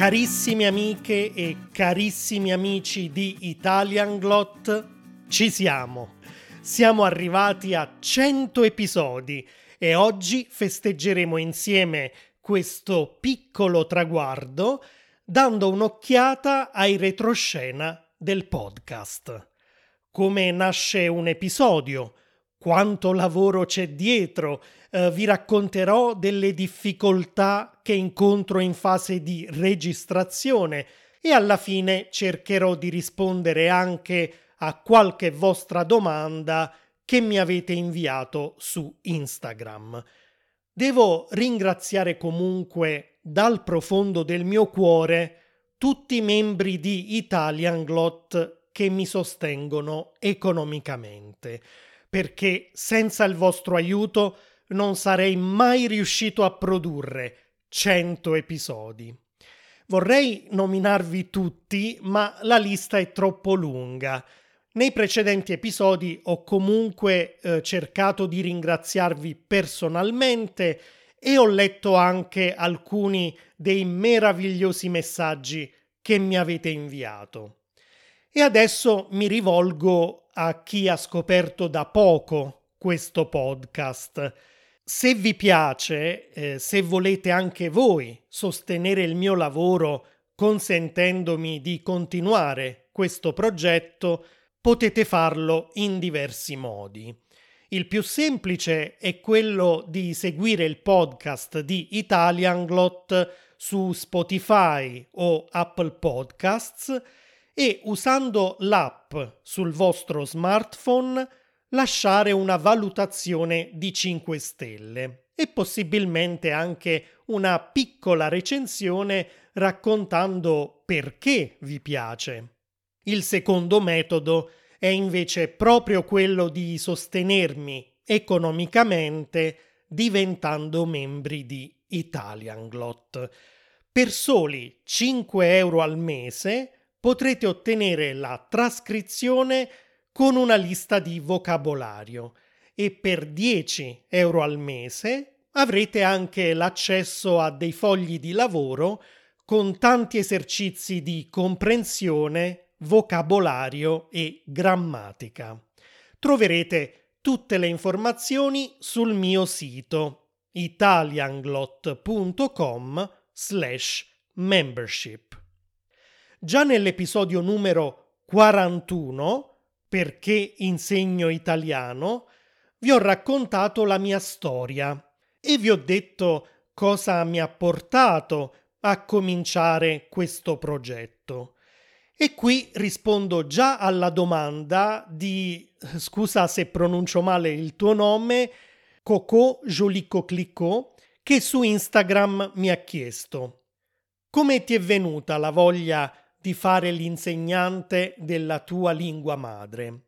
Carissime amiche e carissimi amici di Italian Glot, ci siamo. Siamo arrivati a 100 episodi e oggi festeggeremo insieme questo piccolo traguardo dando un'occhiata ai retroscena del podcast. Come nasce un episodio, quanto lavoro c'è dietro, eh, vi racconterò delle difficoltà che incontro in fase di registrazione e alla fine cercherò di rispondere anche a qualche vostra domanda che mi avete inviato su Instagram. Devo ringraziare comunque dal profondo del mio cuore tutti i membri di Italian Glot che mi sostengono economicamente perché senza il vostro aiuto non sarei mai riuscito a produrre 100 episodi. Vorrei nominarvi tutti, ma la lista è troppo lunga. Nei precedenti episodi ho comunque eh, cercato di ringraziarvi personalmente e ho letto anche alcuni dei meravigliosi messaggi che mi avete inviato. E adesso mi rivolgo a chi ha scoperto da poco questo podcast. Se vi piace, eh, se volete anche voi sostenere il mio lavoro consentendomi di continuare questo progetto, potete farlo in diversi modi. Il più semplice è quello di seguire il podcast di Italianglot su Spotify o Apple Podcasts e usando l'app sul vostro smartphone lasciare una valutazione di 5 stelle e possibilmente anche una piccola recensione raccontando perché vi piace. Il secondo metodo è invece proprio quello di sostenermi economicamente diventando membri di Italianglot. Per soli 5 euro al mese potrete ottenere la trascrizione con una lista di vocabolario e per 10 euro al mese avrete anche l'accesso a dei fogli di lavoro con tanti esercizi di comprensione, vocabolario e grammatica. Troverete tutte le informazioni sul mio sito italianglot.com slash membership. Già nell'episodio numero 41, perché insegno italiano, vi ho raccontato la mia storia e vi ho detto cosa mi ha portato a cominciare questo progetto. E qui rispondo già alla domanda di, scusa se pronuncio male il tuo nome, Coco Jolico Clicco, che su Instagram mi ha chiesto. Come ti è venuta la voglia di fare l'insegnante della tua lingua madre?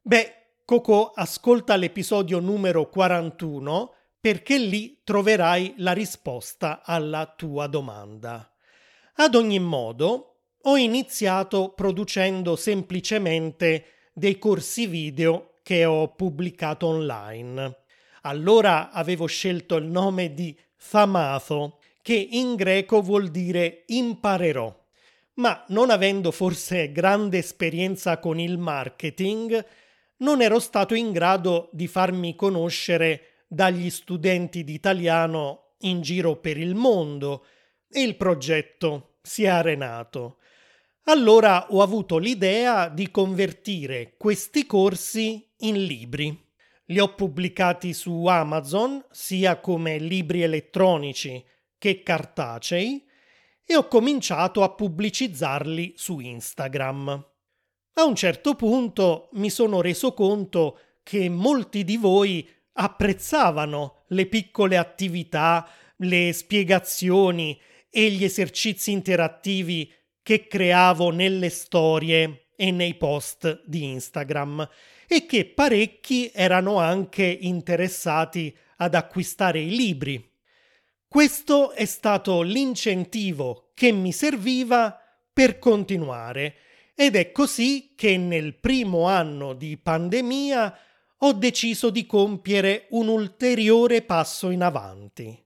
Beh, Coco, ascolta l'episodio numero 41 perché lì troverai la risposta alla tua domanda. Ad ogni modo, ho iniziato producendo semplicemente dei corsi video che ho pubblicato online. Allora avevo scelto il nome di Thamato, che in greco vuol dire imparerò ma non avendo forse grande esperienza con il marketing, non ero stato in grado di farmi conoscere dagli studenti di italiano in giro per il mondo e il progetto si è arenato. Allora ho avuto l'idea di convertire questi corsi in libri. Li ho pubblicati su Amazon sia come libri elettronici che cartacei e ho cominciato a pubblicizzarli su Instagram. A un certo punto mi sono reso conto che molti di voi apprezzavano le piccole attività, le spiegazioni e gli esercizi interattivi che creavo nelle storie e nei post di Instagram e che parecchi erano anche interessati ad acquistare i libri questo è stato l'incentivo che mi serviva per continuare ed è così che nel primo anno di pandemia ho deciso di compiere un ulteriore passo in avanti.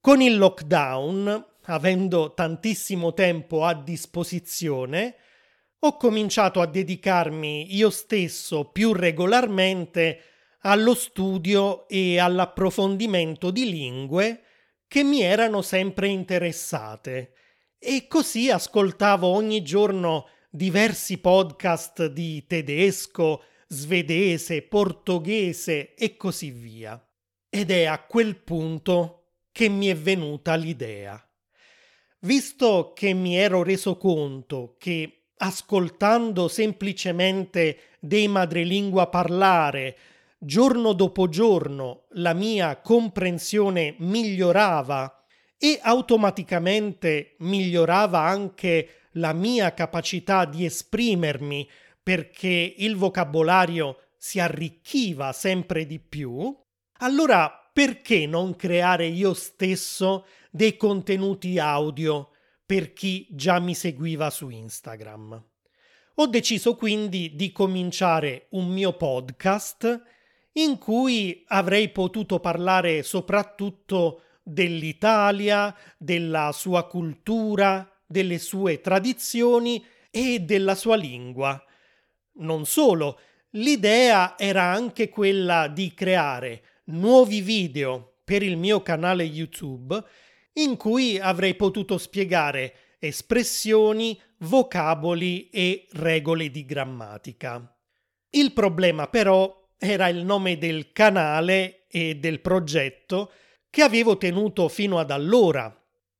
Con il lockdown avendo tantissimo tempo a disposizione, ho cominciato a dedicarmi io stesso più regolarmente allo studio e all'approfondimento di lingue che mi erano sempre interessate e così ascoltavo ogni giorno diversi podcast di tedesco, svedese, portoghese e così via. Ed è a quel punto che mi è venuta l'idea. Visto che mi ero reso conto che ascoltando semplicemente dei madrelingua parlare giorno dopo giorno la mia comprensione migliorava e automaticamente migliorava anche la mia capacità di esprimermi perché il vocabolario si arricchiva sempre di più, allora perché non creare io stesso dei contenuti audio per chi già mi seguiva su Instagram? Ho deciso quindi di cominciare un mio podcast in cui avrei potuto parlare soprattutto dell'Italia, della sua cultura, delle sue tradizioni e della sua lingua. Non solo, l'idea era anche quella di creare nuovi video per il mio canale YouTube in cui avrei potuto spiegare espressioni, vocaboli e regole di grammatica. Il problema però era il nome del canale e del progetto che avevo tenuto fino ad allora.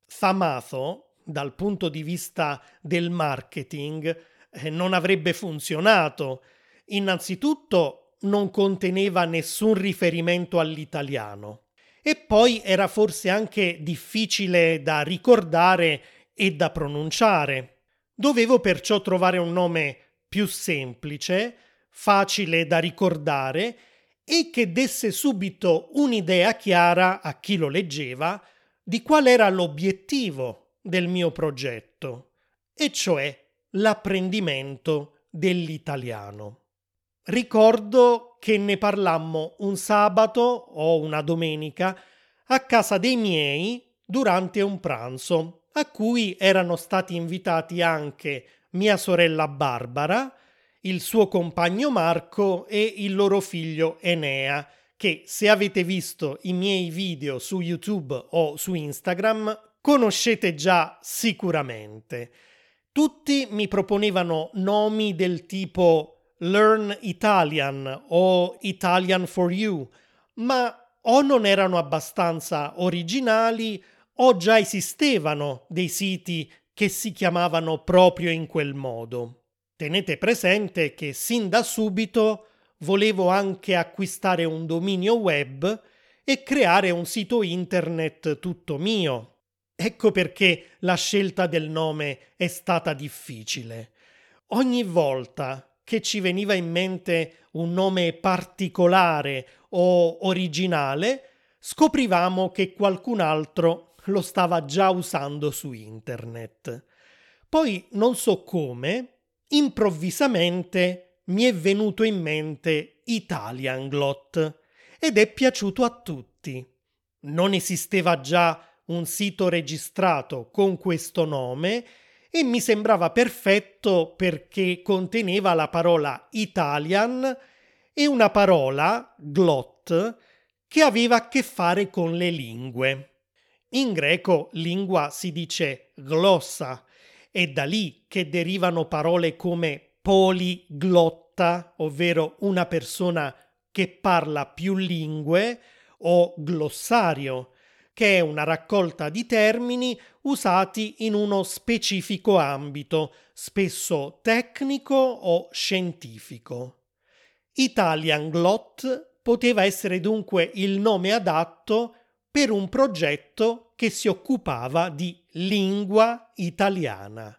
Famato, dal punto di vista del marketing, eh, non avrebbe funzionato. Innanzitutto non conteneva nessun riferimento all'italiano e poi era forse anche difficile da ricordare e da pronunciare. Dovevo perciò trovare un nome più semplice, facile da ricordare e che desse subito un'idea chiara a chi lo leggeva di qual era l'obiettivo del mio progetto, e cioè l'apprendimento dell'italiano. Ricordo che ne parlammo un sabato o una domenica a casa dei miei durante un pranzo, a cui erano stati invitati anche mia sorella Barbara, il suo compagno Marco e il loro figlio Enea, che se avete visto i miei video su YouTube o su Instagram conoscete già sicuramente. Tutti mi proponevano nomi del tipo Learn Italian o Italian for You, ma o non erano abbastanza originali o già esistevano dei siti che si chiamavano proprio in quel modo. Tenete presente che sin da subito volevo anche acquistare un dominio web e creare un sito internet tutto mio. Ecco perché la scelta del nome è stata difficile. Ogni volta che ci veniva in mente un nome particolare o originale, scoprivamo che qualcun altro lo stava già usando su internet. Poi non so come, improvvisamente mi è venuto in mente Italian Glot ed è piaciuto a tutti. Non esisteva già un sito registrato con questo nome e mi sembrava perfetto perché conteneva la parola Italian e una parola, glot, che aveva a che fare con le lingue. In greco lingua si dice glossa è da lì che derivano parole come poliglotta, ovvero una persona che parla più lingue, o glossario, che è una raccolta di termini usati in uno specifico ambito, spesso tecnico o scientifico. Italian Glot poteva essere dunque il nome adatto per un progetto che si occupava di lingua italiana.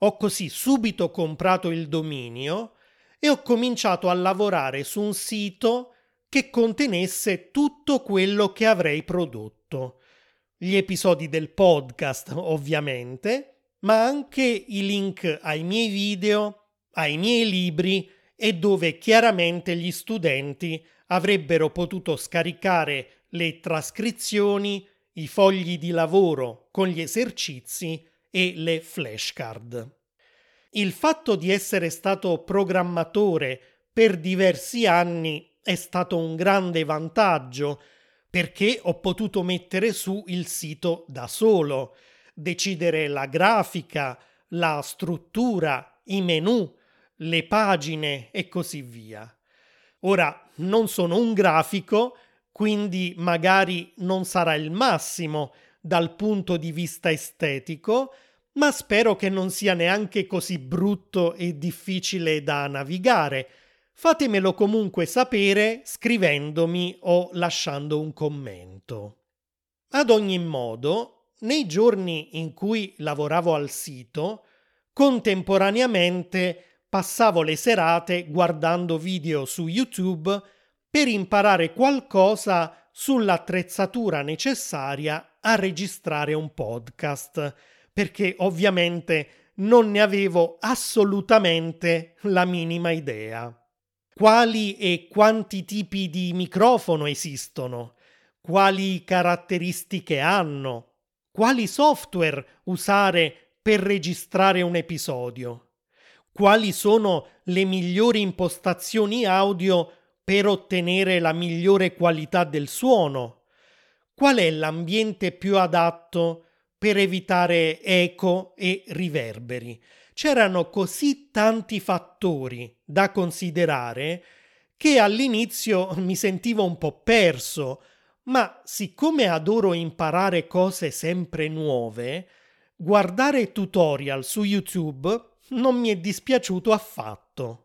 Ho così subito comprato il dominio e ho cominciato a lavorare su un sito che contenesse tutto quello che avrei prodotto. Gli episodi del podcast, ovviamente, ma anche i link ai miei video, ai miei libri e dove chiaramente gli studenti avrebbero potuto scaricare le trascrizioni, i fogli di lavoro con gli esercizi e le flashcard. Il fatto di essere stato programmatore per diversi anni è stato un grande vantaggio perché ho potuto mettere su il sito da solo, decidere la grafica, la struttura, i menu, le pagine e così via. Ora non sono un grafico, quindi magari non sarà il massimo dal punto di vista estetico, ma spero che non sia neanche così brutto e difficile da navigare. Fatemelo comunque sapere scrivendomi o lasciando un commento. Ad ogni modo, nei giorni in cui lavoravo al sito, contemporaneamente passavo le serate guardando video su YouTube per imparare qualcosa sull'attrezzatura necessaria a registrare un podcast, perché ovviamente non ne avevo assolutamente la minima idea. Quali e quanti tipi di microfono esistono? Quali caratteristiche hanno? Quali software usare per registrare un episodio? quali sono le migliori impostazioni audio per ottenere la migliore qualità del suono, qual è l'ambiente più adatto per evitare eco e riverberi. C'erano così tanti fattori da considerare che all'inizio mi sentivo un po' perso, ma siccome adoro imparare cose sempre nuove, guardare tutorial su YouTube non mi è dispiaciuto affatto.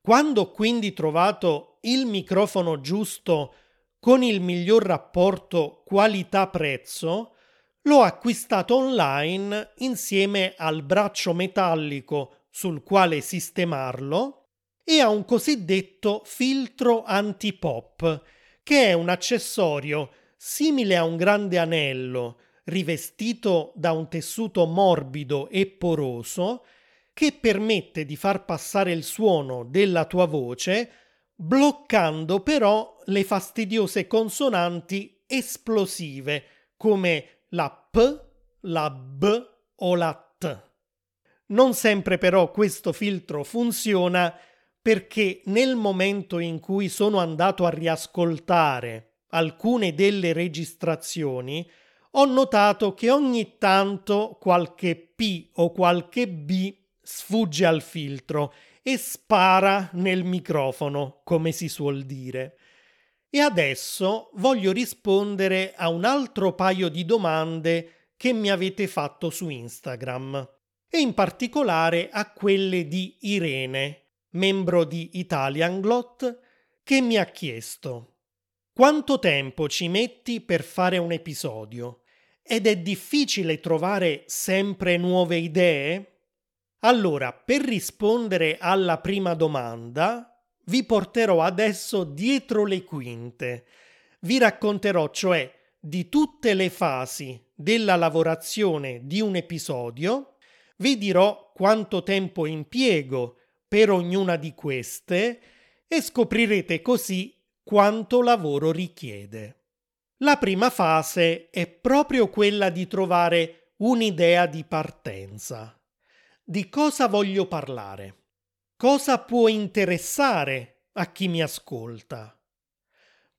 Quando ho quindi trovato il microfono giusto con il miglior rapporto qualità-prezzo, l'ho acquistato online insieme al braccio metallico sul quale sistemarlo e a un cosiddetto filtro anti-pop, che è un accessorio simile a un grande anello rivestito da un tessuto morbido e poroso che permette di far passare il suono della tua voce bloccando però le fastidiose consonanti esplosive come la P, la B o la T. Non sempre però questo filtro funziona perché nel momento in cui sono andato a riascoltare alcune delle registrazioni ho notato che ogni tanto qualche P o qualche B sfugge al filtro e spara nel microfono, come si suol dire. E adesso voglio rispondere a un altro paio di domande che mi avete fatto su Instagram, e in particolare a quelle di Irene, membro di Italian Glot, che mi ha chiesto quanto tempo ci metti per fare un episodio? Ed è difficile trovare sempre nuove idee? Allora, per rispondere alla prima domanda, vi porterò adesso dietro le quinte. Vi racconterò cioè di tutte le fasi della lavorazione di un episodio, vi dirò quanto tempo impiego per ognuna di queste e scoprirete così quanto lavoro richiede. La prima fase è proprio quella di trovare un'idea di partenza di cosa voglio parlare, cosa può interessare a chi mi ascolta.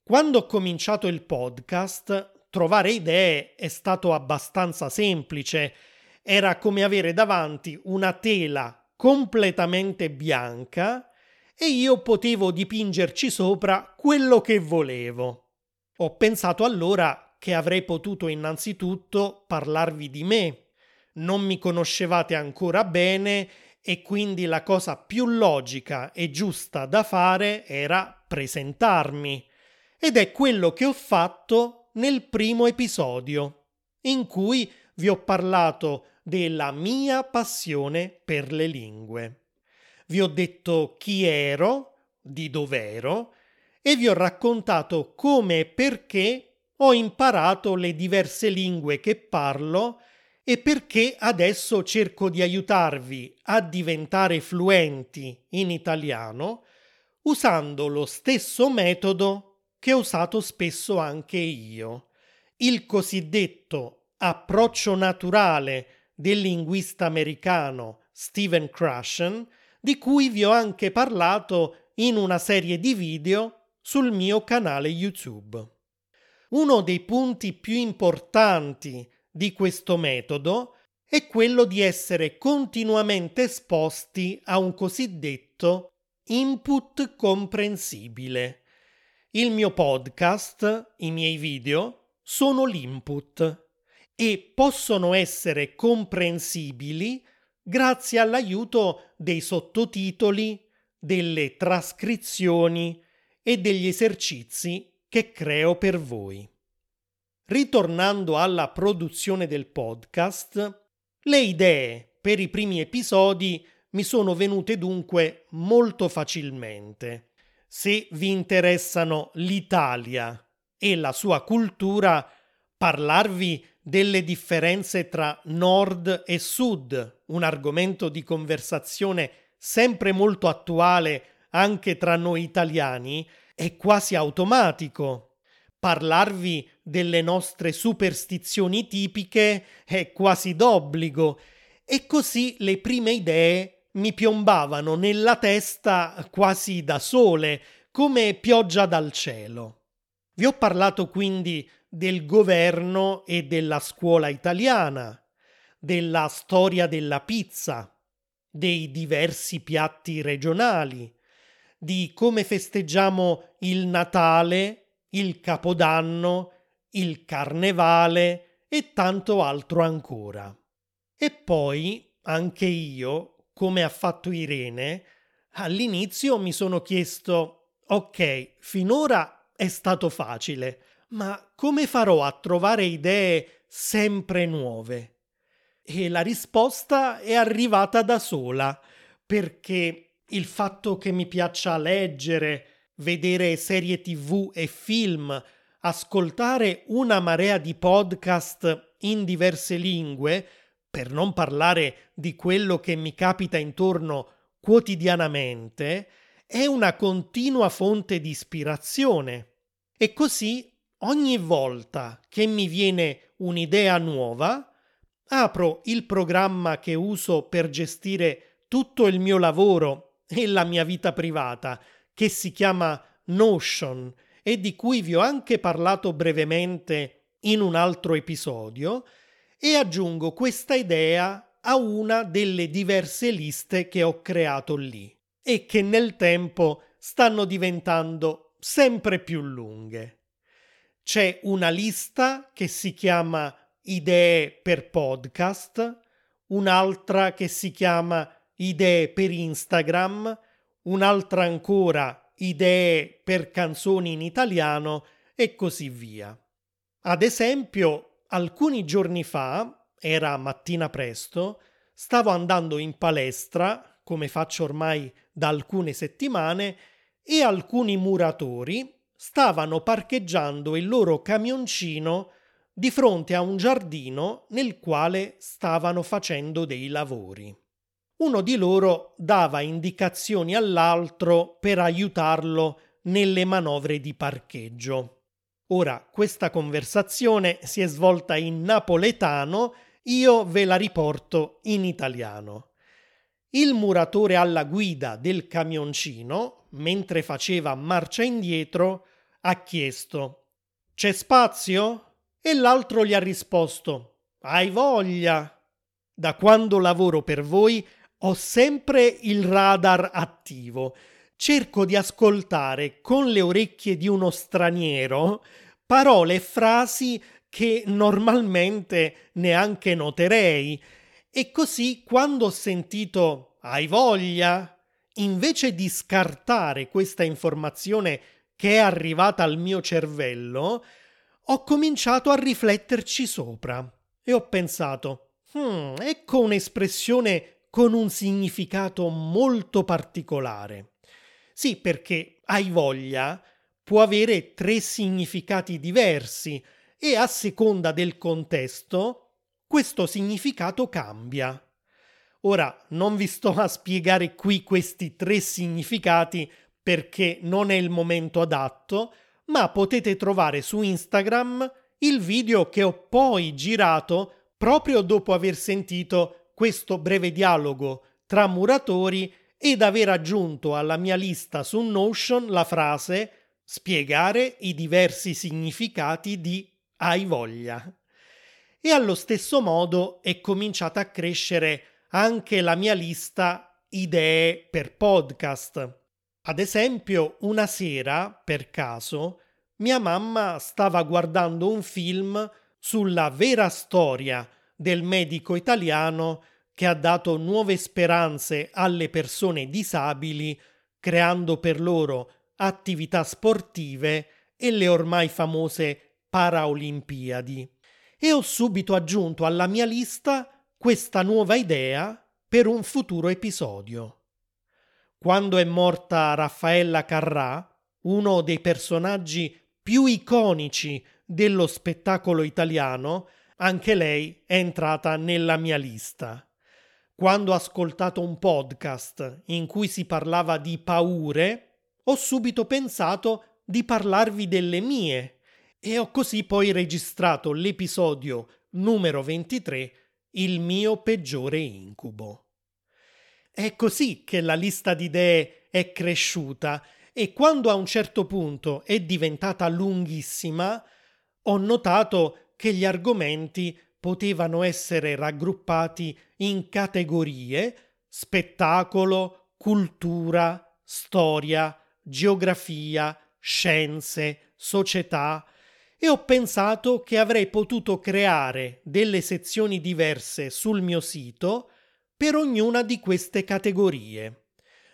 Quando ho cominciato il podcast, trovare idee è stato abbastanza semplice, era come avere davanti una tela completamente bianca e io potevo dipingerci sopra quello che volevo. Ho pensato allora che avrei potuto innanzitutto parlarvi di me, non mi conoscevate ancora bene e quindi la cosa più logica e giusta da fare era presentarmi. Ed è quello che ho fatto nel primo episodio, in cui vi ho parlato della mia passione per le lingue. Vi ho detto chi ero, di dov'ero, e vi ho raccontato come e perché ho imparato le diverse lingue che parlo e perché adesso cerco di aiutarvi a diventare fluenti in italiano usando lo stesso metodo che ho usato spesso anche io, il cosiddetto approccio naturale del linguista americano Steven Krashen, di cui vi ho anche parlato in una serie di video sul mio canale YouTube. Uno dei punti più importanti di questo metodo è quello di essere continuamente esposti a un cosiddetto input comprensibile. Il mio podcast, i miei video, sono l'input e possono essere comprensibili grazie all'aiuto dei sottotitoli, delle trascrizioni e degli esercizi che creo per voi. Ritornando alla produzione del podcast, le idee per i primi episodi mi sono venute dunque molto facilmente. Se vi interessano l'Italia e la sua cultura, parlarvi delle differenze tra nord e sud, un argomento di conversazione sempre molto attuale anche tra noi italiani, è quasi automatico. Parlarvi delle nostre superstizioni tipiche è quasi d'obbligo e così le prime idee mi piombavano nella testa quasi da sole, come pioggia dal cielo. Vi ho parlato quindi del governo e della scuola italiana, della storia della pizza, dei diversi piatti regionali, di come festeggiamo il Natale, il Capodanno, il Carnevale e tanto altro ancora. E poi anche io, come ha fatto Irene, all'inizio mi sono chiesto ok, finora è stato facile, ma come farò a trovare idee sempre nuove? E la risposta è arrivata da sola, perché il fatto che mi piaccia leggere, vedere serie tv e film, ascoltare una marea di podcast in diverse lingue, per non parlare di quello che mi capita intorno quotidianamente, è una continua fonte di ispirazione. E così ogni volta che mi viene un'idea nuova, apro il programma che uso per gestire tutto il mio lavoro e la mia vita privata, che si chiama Notion e di cui vi ho anche parlato brevemente in un altro episodio, e aggiungo questa idea a una delle diverse liste che ho creato lì e che nel tempo stanno diventando sempre più lunghe. C'è una lista che si chiama Idee per podcast, un'altra che si chiama Idee per Instagram, un'altra ancora Idee per canzoni in italiano e così via. Ad esempio, alcuni giorni fa, era mattina presto, stavo andando in palestra, come faccio ormai da alcune settimane, e alcuni muratori stavano parcheggiando il loro camioncino di fronte a un giardino nel quale stavano facendo dei lavori. Uno di loro dava indicazioni all'altro per aiutarlo nelle manovre di parcheggio. Ora, questa conversazione si è svolta in napoletano, io ve la riporto in italiano. Il muratore alla guida del camioncino, mentre faceva marcia indietro, ha chiesto C'è spazio? E l'altro gli ha risposto Hai voglia. Da quando lavoro per voi ho sempre il radar attivo. Cerco di ascoltare con le orecchie di uno straniero parole e frasi che normalmente neanche noterei. E così quando ho sentito hai voglia, invece di scartare questa informazione che è arrivata al mio cervello, ho cominciato a rifletterci sopra e ho pensato, hmm, ecco un'espressione con un significato molto particolare. Sì, perché hai voglia può avere tre significati diversi e a seconda del contesto questo significato cambia. Ora non vi sto a spiegare qui questi tre significati perché non è il momento adatto, ma potete trovare su Instagram il video che ho poi girato proprio dopo aver sentito questo breve dialogo tra muratori ed aver aggiunto alla mia lista su Notion la frase spiegare i diversi significati di hai voglia. E allo stesso modo è cominciata a crescere anche la mia lista idee per podcast. Ad esempio, una sera, per caso, mia mamma stava guardando un film sulla vera storia del medico italiano che ha dato nuove speranze alle persone disabili, creando per loro attività sportive e le ormai famose Paraolimpiadi. E ho subito aggiunto alla mia lista questa nuova idea per un futuro episodio. Quando è morta Raffaella Carrà, uno dei personaggi più iconici dello spettacolo italiano, anche lei è entrata nella mia lista. Quando ho ascoltato un podcast in cui si parlava di paure, ho subito pensato di parlarvi delle mie e ho così poi registrato l'episodio numero 23, Il mio peggiore incubo. È così che la lista di idee è cresciuta e quando a un certo punto è diventata lunghissima, ho notato che gli argomenti potevano essere raggruppati in categorie spettacolo, cultura, storia, geografia, scienze, società e ho pensato che avrei potuto creare delle sezioni diverse sul mio sito per ognuna di queste categorie.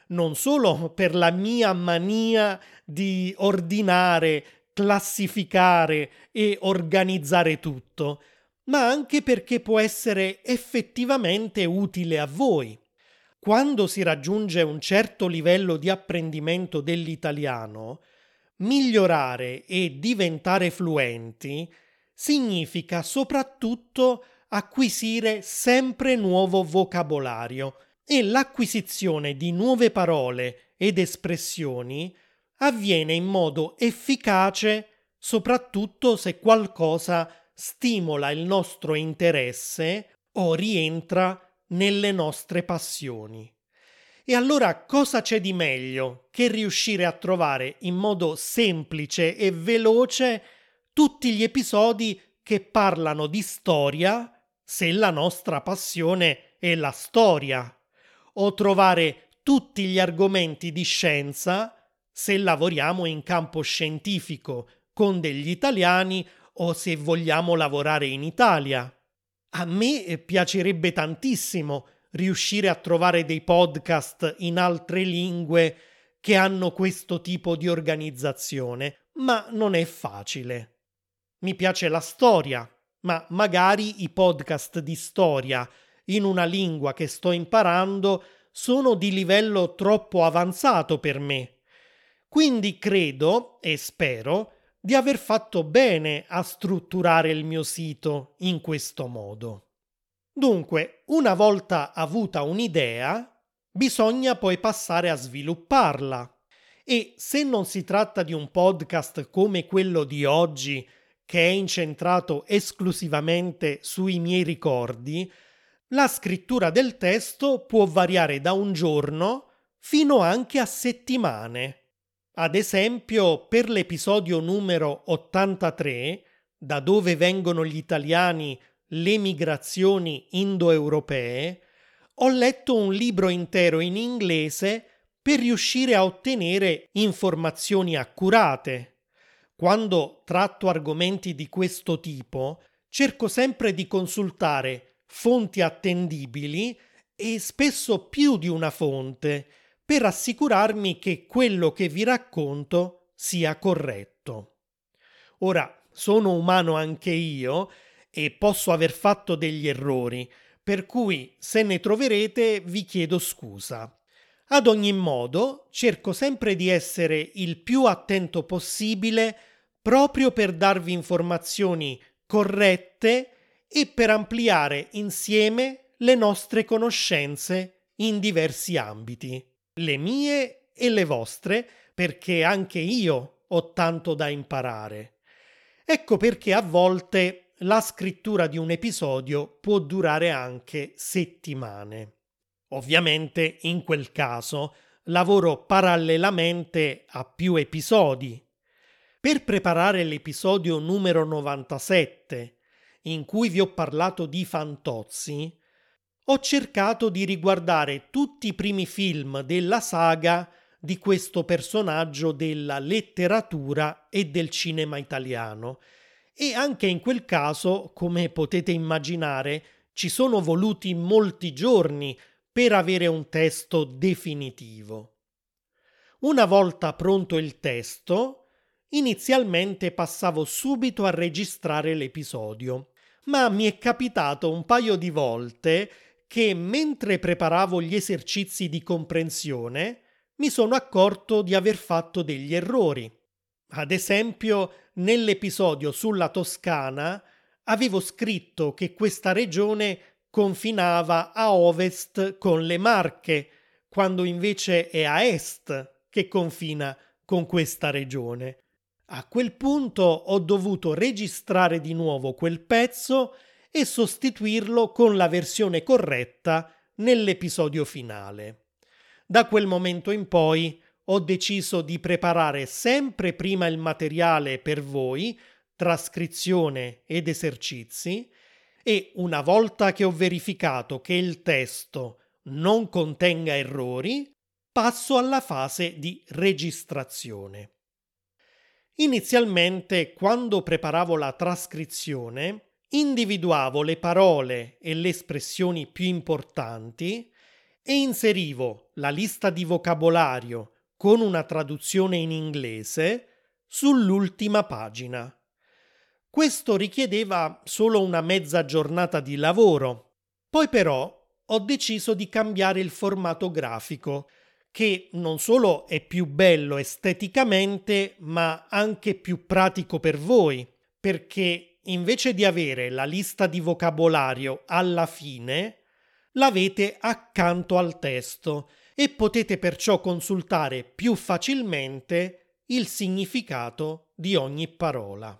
Non solo per la mia mania di ordinare, classificare e organizzare tutto, ma anche perché può essere effettivamente utile a voi. Quando si raggiunge un certo livello di apprendimento dell'italiano, migliorare e diventare fluenti significa soprattutto acquisire sempre nuovo vocabolario e l'acquisizione di nuove parole ed espressioni avviene in modo efficace soprattutto se qualcosa stimola il nostro interesse o rientra nelle nostre passioni. E allora cosa c'è di meglio che riuscire a trovare in modo semplice e veloce tutti gli episodi che parlano di storia, se la nostra passione è la storia, o trovare tutti gli argomenti di scienza se lavoriamo in campo scientifico con degli italiani o se vogliamo lavorare in Italia. A me piacerebbe tantissimo riuscire a trovare dei podcast in altre lingue che hanno questo tipo di organizzazione, ma non è facile. Mi piace la storia, ma magari i podcast di storia in una lingua che sto imparando sono di livello troppo avanzato per me. Quindi credo e spero di aver fatto bene a strutturare il mio sito in questo modo. Dunque, una volta avuta un'idea, bisogna poi passare a svilupparla. E se non si tratta di un podcast come quello di oggi, che è incentrato esclusivamente sui miei ricordi, la scrittura del testo può variare da un giorno fino anche a settimane. Ad esempio, per l'episodio numero 83, da dove vengono gli italiani, le migrazioni indoeuropee, ho letto un libro intero in inglese per riuscire a ottenere informazioni accurate. Quando tratto argomenti di questo tipo, cerco sempre di consultare fonti attendibili e spesso più di una fonte per assicurarmi che quello che vi racconto sia corretto. Ora, sono umano anche io e posso aver fatto degli errori, per cui se ne troverete vi chiedo scusa. Ad ogni modo, cerco sempre di essere il più attento possibile proprio per darvi informazioni corrette e per ampliare insieme le nostre conoscenze in diversi ambiti le mie e le vostre, perché anche io ho tanto da imparare. Ecco perché a volte la scrittura di un episodio può durare anche settimane. Ovviamente in quel caso lavoro parallelamente a più episodi. Per preparare l'episodio numero 97, in cui vi ho parlato di Fantozzi, ho cercato di riguardare tutti i primi film della saga di questo personaggio della letteratura e del cinema italiano. E anche in quel caso, come potete immaginare, ci sono voluti molti giorni per avere un testo definitivo. Una volta pronto il testo, inizialmente passavo subito a registrare l'episodio, ma mi è capitato un paio di volte che mentre preparavo gli esercizi di comprensione mi sono accorto di aver fatto degli errori. Ad esempio, nell'episodio sulla Toscana avevo scritto che questa regione confinava a ovest con le Marche, quando invece è a est che confina con questa regione. A quel punto ho dovuto registrare di nuovo quel pezzo e sostituirlo con la versione corretta nell'episodio finale. Da quel momento in poi ho deciso di preparare sempre prima il materiale per voi, trascrizione ed esercizi, e una volta che ho verificato che il testo non contenga errori, passo alla fase di registrazione. Inizialmente, quando preparavo la trascrizione, individuavo le parole e le espressioni più importanti e inserivo la lista di vocabolario con una traduzione in inglese sull'ultima pagina. Questo richiedeva solo una mezza giornata di lavoro. Poi però ho deciso di cambiare il formato grafico, che non solo è più bello esteticamente, ma anche più pratico per voi, perché invece di avere la lista di vocabolario alla fine, l'avete accanto al testo e potete perciò consultare più facilmente il significato di ogni parola.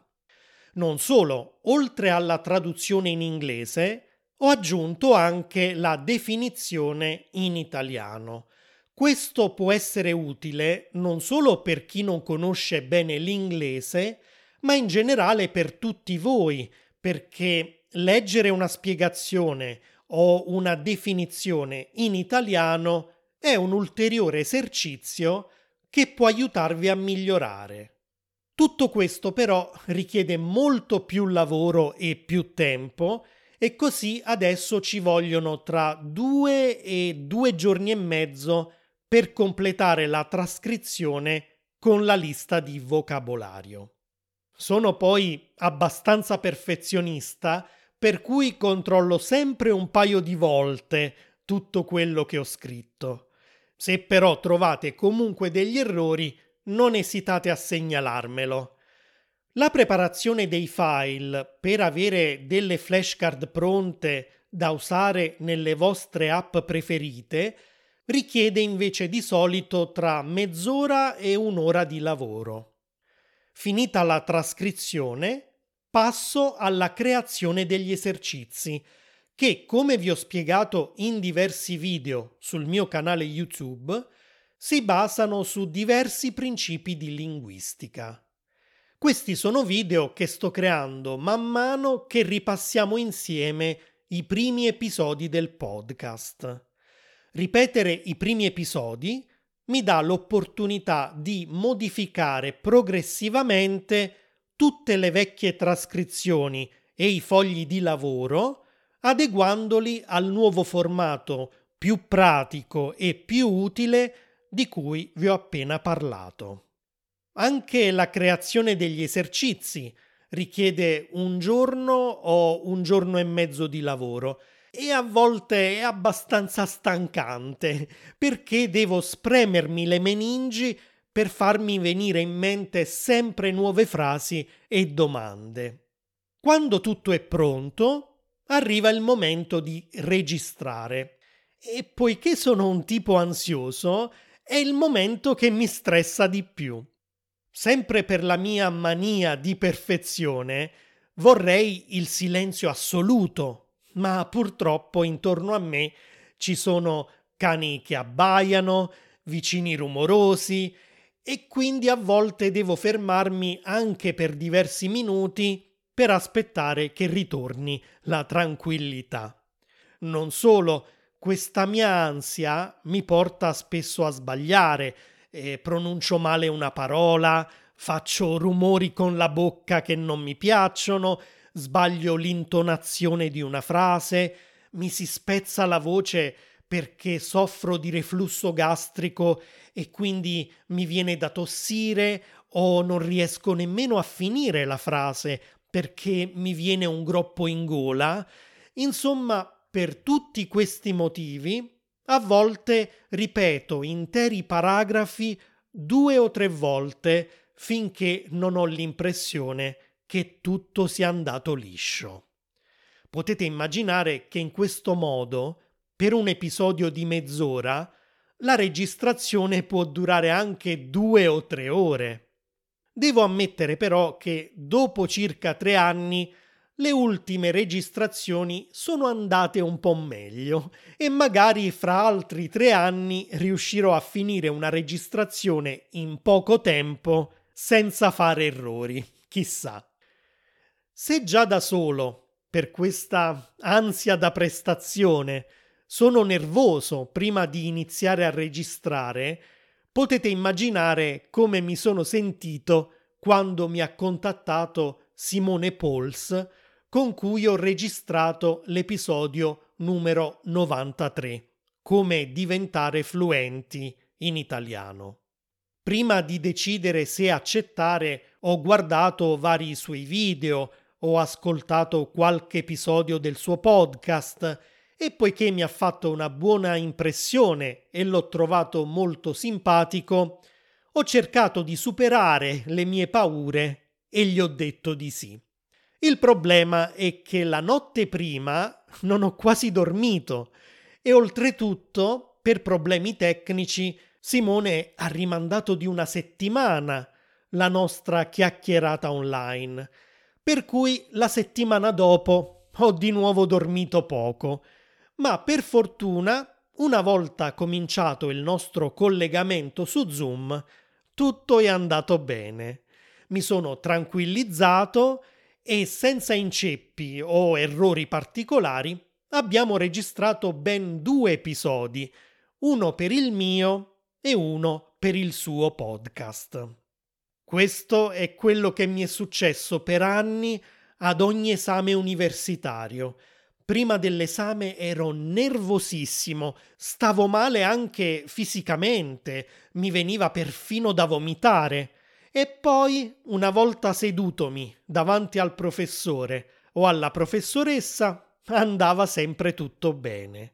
Non solo, oltre alla traduzione in inglese, ho aggiunto anche la definizione in italiano. Questo può essere utile non solo per chi non conosce bene l'inglese, ma in generale per tutti voi, perché leggere una spiegazione o una definizione in italiano è un ulteriore esercizio che può aiutarvi a migliorare. Tutto questo però richiede molto più lavoro e più tempo e così adesso ci vogliono tra due e due giorni e mezzo per completare la trascrizione con la lista di vocabolario. Sono poi abbastanza perfezionista, per cui controllo sempre un paio di volte tutto quello che ho scritto. Se però trovate comunque degli errori, non esitate a segnalarmelo. La preparazione dei file per avere delle flashcard pronte da usare nelle vostre app preferite richiede invece di solito tra mezz'ora e un'ora di lavoro. Finita la trascrizione, passo alla creazione degli esercizi, che come vi ho spiegato in diversi video sul mio canale YouTube, si basano su diversi principi di linguistica. Questi sono video che sto creando man mano che ripassiamo insieme i primi episodi del podcast. Ripetere i primi episodi mi dà l'opportunità di modificare progressivamente tutte le vecchie trascrizioni e i fogli di lavoro, adeguandoli al nuovo formato più pratico e più utile di cui vi ho appena parlato. Anche la creazione degli esercizi richiede un giorno o un giorno e mezzo di lavoro e a volte è abbastanza stancante perché devo spremermi le meningi per farmi venire in mente sempre nuove frasi e domande. Quando tutto è pronto, arriva il momento di registrare e poiché sono un tipo ansioso, è il momento che mi stressa di più. sempre per la mia mania di perfezione, vorrei il silenzio assoluto, ma purtroppo intorno a me ci sono cani che abbaiano, vicini rumorosi e quindi a volte devo fermarmi anche per diversi minuti per aspettare che ritorni la tranquillità. Non solo, questa mia ansia mi porta spesso a sbagliare, eh, pronuncio male una parola, faccio rumori con la bocca che non mi piacciono, sbaglio l'intonazione di una frase, mi si spezza la voce perché soffro di reflusso gastrico e quindi mi viene da tossire o non riesco nemmeno a finire la frase perché mi viene un groppo in gola. Insomma, per tutti questi motivi, a volte ripeto interi paragrafi due o tre volte finché non ho l'impressione che tutto sia andato liscio. Potete immaginare che in questo modo per un episodio di mezz'ora, la registrazione può durare anche due o tre ore. Devo ammettere però che dopo circa tre anni le ultime registrazioni sono andate un po' meglio e magari fra altri tre anni riuscirò a finire una registrazione in poco tempo senza fare errori, chissà. Se già da solo, per questa ansia da prestazione, sono nervoso prima di iniziare a registrare, potete immaginare come mi sono sentito quando mi ha contattato Simone Pols, con cui ho registrato l'episodio numero 93, come diventare fluenti in italiano. Prima di decidere se accettare, ho guardato vari suoi video, ho ascoltato qualche episodio del suo podcast e poiché mi ha fatto una buona impressione e l'ho trovato molto simpatico, ho cercato di superare le mie paure e gli ho detto di sì. Il problema è che la notte prima non ho quasi dormito e oltretutto, per problemi tecnici, Simone ha rimandato di una settimana la nostra chiacchierata online, per cui la settimana dopo ho di nuovo dormito poco ma per fortuna, una volta cominciato il nostro collegamento su Zoom, tutto è andato bene. Mi sono tranquillizzato e senza inceppi o errori particolari abbiamo registrato ben due episodi, uno per il mio e uno per il suo podcast. Questo è quello che mi è successo per anni ad ogni esame universitario prima dell'esame ero nervosissimo, stavo male anche fisicamente, mi veniva perfino da vomitare. E poi, una volta sedutomi davanti al professore o alla professoressa, andava sempre tutto bene.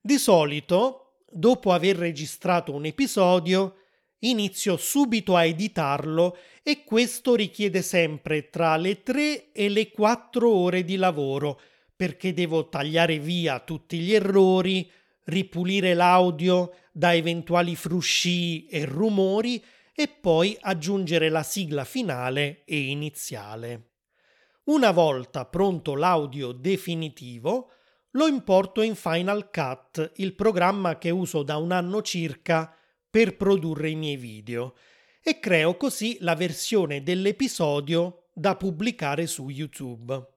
Di solito, dopo aver registrato un episodio, inizio subito a editarlo e questo richiede sempre tra le 3 e le 4 ore di lavoro perché devo tagliare via tutti gli errori, ripulire l'audio da eventuali frusci e rumori e poi aggiungere la sigla finale e iniziale. Una volta pronto l'audio definitivo, lo importo in Final Cut, il programma che uso da un anno circa per produrre i miei video, e creo così la versione dell'episodio da pubblicare su YouTube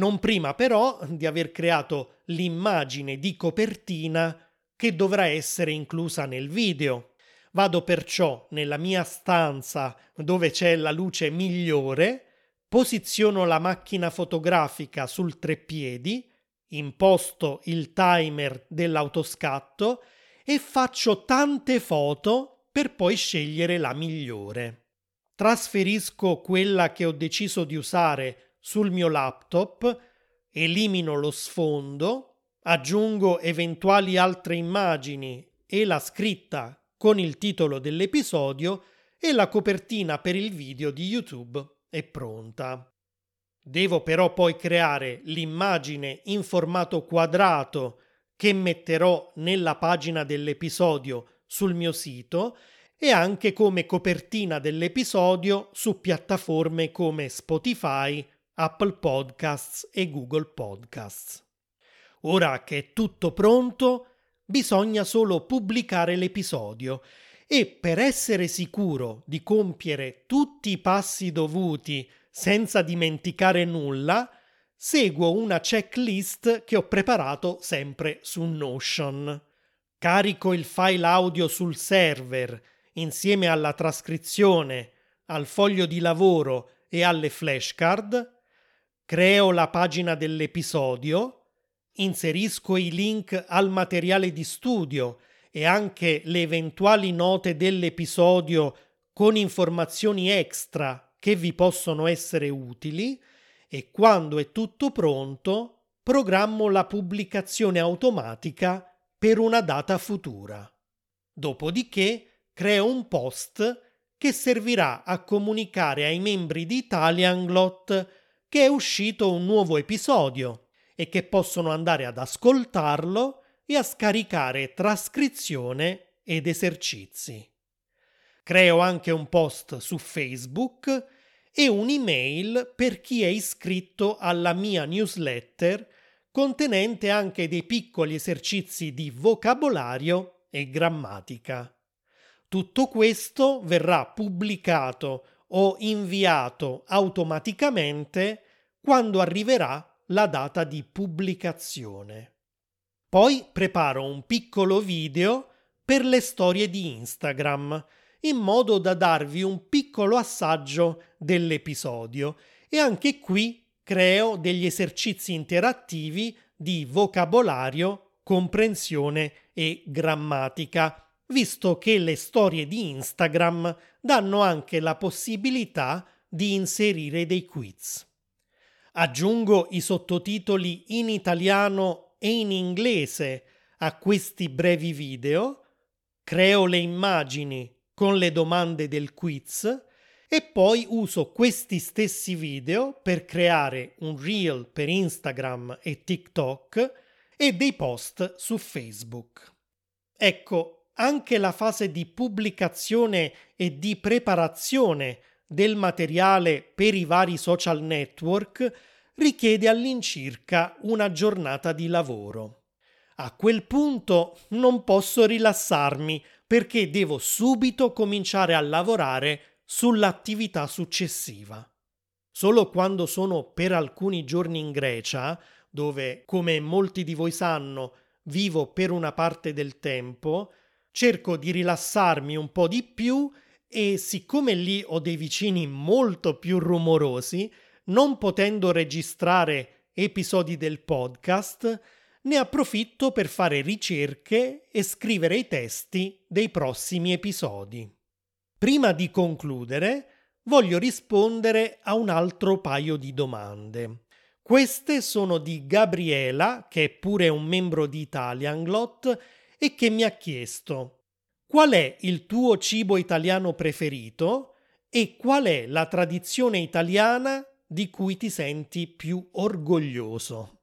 non prima però di aver creato l'immagine di copertina che dovrà essere inclusa nel video. Vado perciò nella mia stanza dove c'è la luce migliore, posiziono la macchina fotografica sul treppiedi, imposto il timer dell'autoscatto e faccio tante foto per poi scegliere la migliore. Trasferisco quella che ho deciso di usare sul mio laptop, elimino lo sfondo, aggiungo eventuali altre immagini e la scritta con il titolo dell'episodio e la copertina per il video di YouTube è pronta. Devo però poi creare l'immagine in formato quadrato che metterò nella pagina dell'episodio sul mio sito e anche come copertina dell'episodio su piattaforme come Spotify, Apple Podcasts e Google Podcasts. Ora che è tutto pronto, bisogna solo pubblicare l'episodio e per essere sicuro di compiere tutti i passi dovuti senza dimenticare nulla, seguo una checklist che ho preparato sempre su Notion. Carico il file audio sul server insieme alla trascrizione, al foglio di lavoro e alle flashcard, creo la pagina dell'episodio, inserisco i link al materiale di studio e anche le eventuali note dell'episodio con informazioni extra che vi possono essere utili e quando è tutto pronto programmo la pubblicazione automatica per una data futura. Dopodiché creo un post che servirà a comunicare ai membri di Italianglot che è uscito un nuovo episodio e che possono andare ad ascoltarlo e a scaricare trascrizione ed esercizi. Creo anche un post su Facebook e un'email per chi è iscritto alla mia newsletter contenente anche dei piccoli esercizi di vocabolario e grammatica. Tutto questo verrà pubblicato o inviato automaticamente quando arriverà la data di pubblicazione. Poi preparo un piccolo video per le storie di Instagram, in modo da darvi un piccolo assaggio dell'episodio e anche qui creo degli esercizi interattivi di vocabolario, comprensione e grammatica, visto che le storie di Instagram danno anche la possibilità di inserire dei quiz. Aggiungo i sottotitoli in italiano e in inglese a questi brevi video, creo le immagini con le domande del quiz e poi uso questi stessi video per creare un reel per Instagram e TikTok e dei post su Facebook. Ecco, anche la fase di pubblicazione e di preparazione del materiale per i vari social network richiede all'incirca una giornata di lavoro. A quel punto non posso rilassarmi perché devo subito cominciare a lavorare sull'attività successiva. Solo quando sono per alcuni giorni in Grecia, dove, come molti di voi sanno, vivo per una parte del tempo, cerco di rilassarmi un po' di più e siccome lì ho dei vicini molto più rumorosi, non potendo registrare episodi del podcast, ne approfitto per fare ricerche e scrivere i testi dei prossimi episodi. Prima di concludere, voglio rispondere a un altro paio di domande. Queste sono di Gabriela, che è pure un membro di Italianglot, e che mi ha chiesto qual è il tuo cibo italiano preferito e qual è la tradizione italiana di cui ti senti più orgoglioso.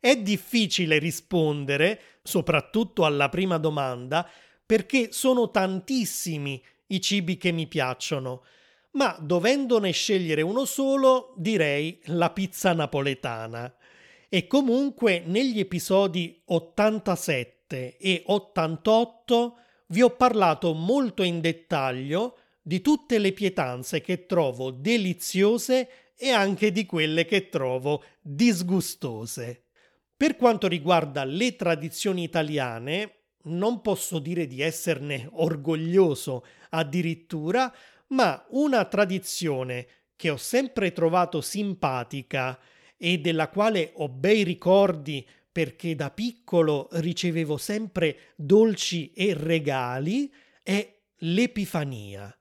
È difficile rispondere, soprattutto alla prima domanda, perché sono tantissimi i cibi che mi piacciono, ma dovendone scegliere uno solo, direi la pizza napoletana. E comunque negli episodi 87 e 88 vi ho parlato molto in dettaglio di tutte le pietanze che trovo deliziose e anche di quelle che trovo disgustose. Per quanto riguarda le tradizioni italiane, non posso dire di esserne orgoglioso addirittura, ma una tradizione che ho sempre trovato simpatica e della quale ho bei ricordi perché da piccolo ricevevo sempre dolci e regali è l'Epifania.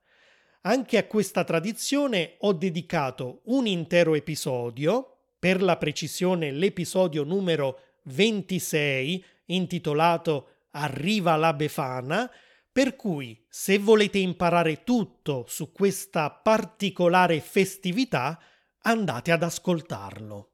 Anche a questa tradizione ho dedicato un intero episodio, per la precisione l'episodio numero 26, intitolato Arriva la Befana, per cui se volete imparare tutto su questa particolare festività, andate ad ascoltarlo.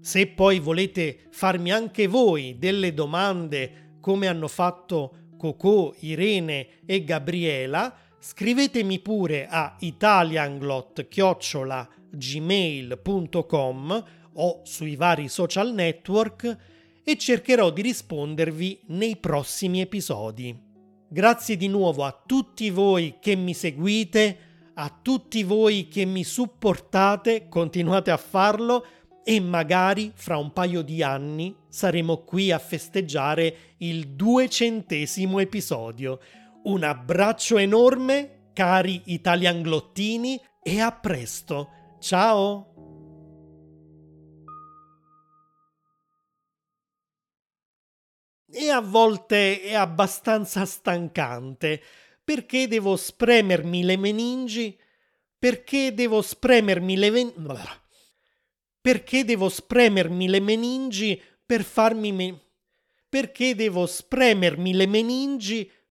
Se poi volete farmi anche voi delle domande come hanno fatto Cocò, Irene e Gabriela, scrivetemi pure a italianglot-gmail.com o sui vari social network e cercherò di rispondervi nei prossimi episodi. Grazie di nuovo a tutti voi che mi seguite, a tutti voi che mi supportate, continuate a farlo e magari fra un paio di anni saremo qui a festeggiare il duecentesimo episodio. Un abbraccio enorme, cari italianglottini, e a presto. Ciao! E a volte è abbastanza stancante perché devo spremermi le meningi, perché devo spremermi le ven... perché devo spremermi le meningi per farmi me... perché devo spremermi le meningi